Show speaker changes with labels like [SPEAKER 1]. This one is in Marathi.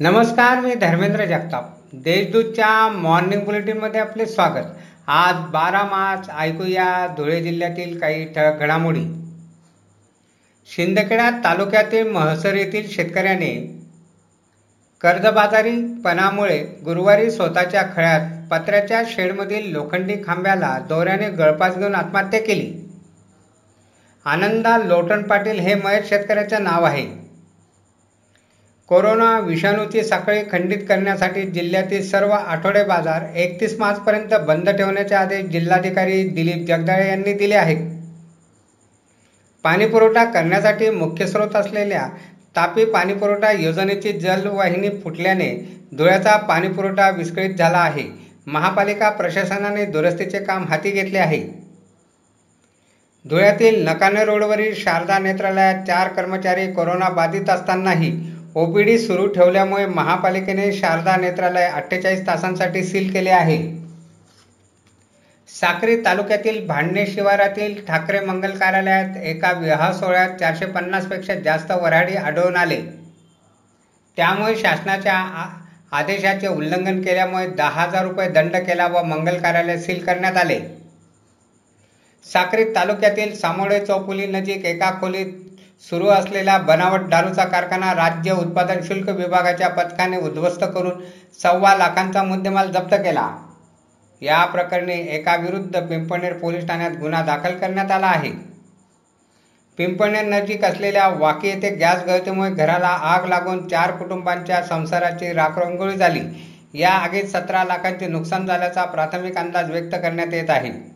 [SPEAKER 1] नमस्कार मी धर्मेंद्र जगताप. देशदूतच्या मॉर्निंग बुलेटिनमध्ये आपले स्वागत. आज बारा मार्च ऐकूया धुळे जिल्ह्यातील काही ठळक घडामोडी. शिंदखेडा तालुक्यातील महसर येथील शेतकऱ्याने कर्जबाजारीपणामुळे गुरुवारी स्वतःच्या खळ्यात पत्र्याच्या शेडमधील लोखंडी खांब्याला दोऱ्याने गळपास घेऊन आत्महत्या केली. आनंदा लोटन पाटील हे मयत शेतकऱ्याचं नाव आहे. कोरोना विषाणूची साखळी खंडित करण्यासाठी जिल्ह्यातील सर्व आठवडे बाजार एकतीस मार्चपर्यंत बंद ठेवण्याचे आदेश जिल्हाधिकारी दिलीप जगदाळे यांनी दिले आहेत. पाणीपुरवठा करण्यासाठी मुख्य स्रोत असलेल्या तापी पाणीपुरवठा योजनेची जलवाहिनी फुटल्याने धुळ्याचा पाणीपुरवठा विस्कळीत झाला आहे. महापालिका प्रशासनाने दुरुस्तीचे काम हाती घेतले आहे. धुळ्यातील नकाने रोडवरील शारदा नेत्रालयात चार कर्मचारी कोरोना बाधित असतानाही ओपीडी सुरू ठेवल्यामुळे महापालिकेने शारदा नेत्रालय अठ्ठेचाळीस तासांसाठी सील केले आहे. साक्री तालुक्यातील भांडणे शिवारातील ठाकरे मंगल कार्यालयात एका विवाह सोहळ्यात चारशे पन्नासपेक्षा जास्त वऱ्हाडी आढळून आले. त्यामुळे शासनाच्या आ- आदेशाचे उल्लंघन केल्यामुळे दहा हजार रुपये दंड केला व मंगल कार्यालय सील करण्यात आले. साक्री तालुक्यातील सामोळे चौपुली नजीक एका खोलीत सुरू असलेला बनावट दारूचा कारखाना राज्य उत्पादन शुल्क विभागाच्या पथकाने उद्ध्वस्त करून सव्वा लाखांचा मुद्देमाल जप्त केला. या प्रकरणी एका विरुद्ध पिंपणेर पोलीस ठाण्यात गुन्हा दाखल करण्यात आला आहे. पिंपणेर नजीक असलेल्या वाकी येथे गॅस गळतीमुळे घराला आग लागून चार कुटुंबांच्या संसाराची राखरंगोळी झाली. या आगीत सतरा लाखांचे नुकसान झाल्याचा प्राथमिक अंदाज व्यक्त करण्यात येत आहे.